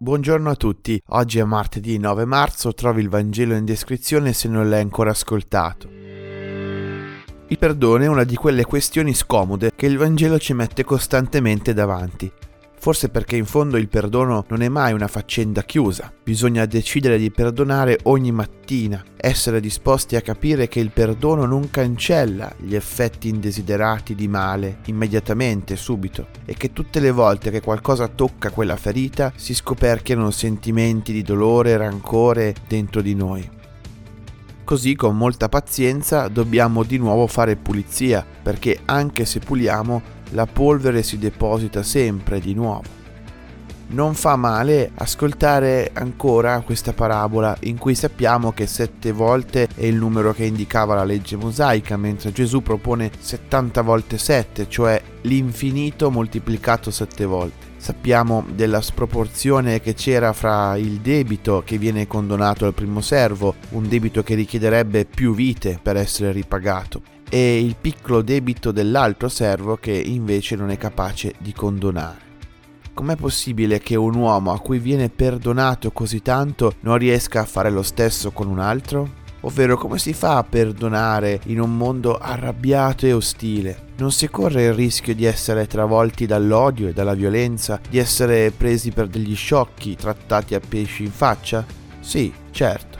Buongiorno a tutti, oggi è martedì 9 marzo, trovi il Vangelo in descrizione se non l'hai ancora ascoltato. Il perdono è una di quelle questioni scomode che il Vangelo ci mette costantemente davanti. Forse perché in fondo il perdono non è mai una faccenda chiusa, bisogna decidere di perdonare ogni mattina, essere disposti a capire che il perdono non cancella gli effetti indesiderati di male immediatamente, subito, e che tutte le volte che qualcosa tocca quella ferita si scoperchiano sentimenti di dolore e rancore dentro di noi. Così con molta pazienza dobbiamo di nuovo fare pulizia, perché anche se puliamo la polvere si deposita sempre di nuovo. Non fa male ascoltare ancora questa parabola in cui sappiamo che sette volte è il numero che indicava la legge mosaica, mentre Gesù propone 70 volte 7, cioè l'infinito moltiplicato sette volte. Sappiamo della sproporzione che c'era fra il debito che viene condonato al primo servo, un debito che richiederebbe più vite per essere ripagato, e il piccolo debito dell'altro servo che invece non è capace di condonare. Com'è possibile che un uomo a cui viene perdonato così tanto non riesca a fare lo stesso con un altro? Ovvero come si fa a perdonare in un mondo arrabbiato e ostile? Non si corre il rischio di essere travolti dall'odio e dalla violenza, di essere presi per degli sciocchi, trattati a pesci in faccia? Sì, certo.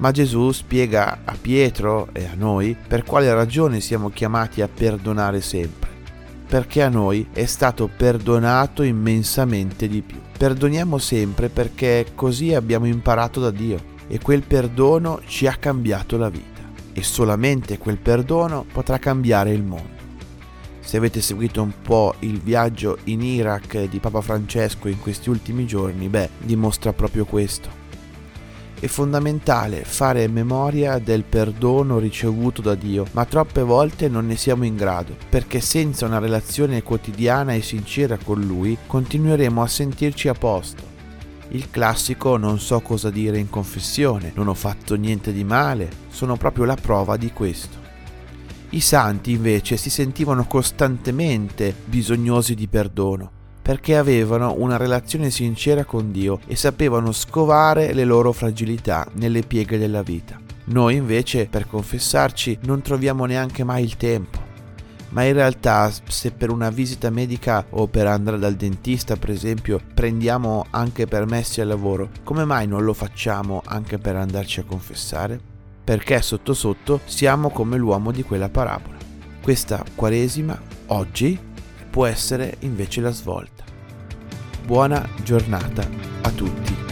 Ma Gesù spiega a Pietro e a noi per quale ragione siamo chiamati a perdonare sempre. Perché a noi è stato perdonato immensamente di più. Perdoniamo sempre perché così abbiamo imparato da Dio e quel perdono ci ha cambiato la vita. E solamente quel perdono potrà cambiare il mondo. Se avete seguito un po' il viaggio in Iraq di Papa Francesco in questi ultimi giorni, beh, dimostra proprio questo è fondamentale fare memoria del perdono ricevuto da Dio, ma troppe volte non ne siamo in grado, perché senza una relazione quotidiana e sincera con Lui continueremo a sentirci a posto. Il classico non so cosa dire in confessione, non ho fatto niente di male, sono proprio la prova di questo. I santi invece si sentivano costantemente bisognosi di perdono perché avevano una relazione sincera con Dio e sapevano scovare le loro fragilità nelle pieghe della vita. Noi invece, per confessarci, non troviamo neanche mai il tempo. Ma in realtà, se per una visita medica o per andare dal dentista, per esempio, prendiamo anche permessi al lavoro, come mai non lo facciamo anche per andarci a confessare? Perché sotto sotto siamo come l'uomo di quella parabola. Questa Quaresima, oggi, può essere invece la svolta. Buona giornata a tutti.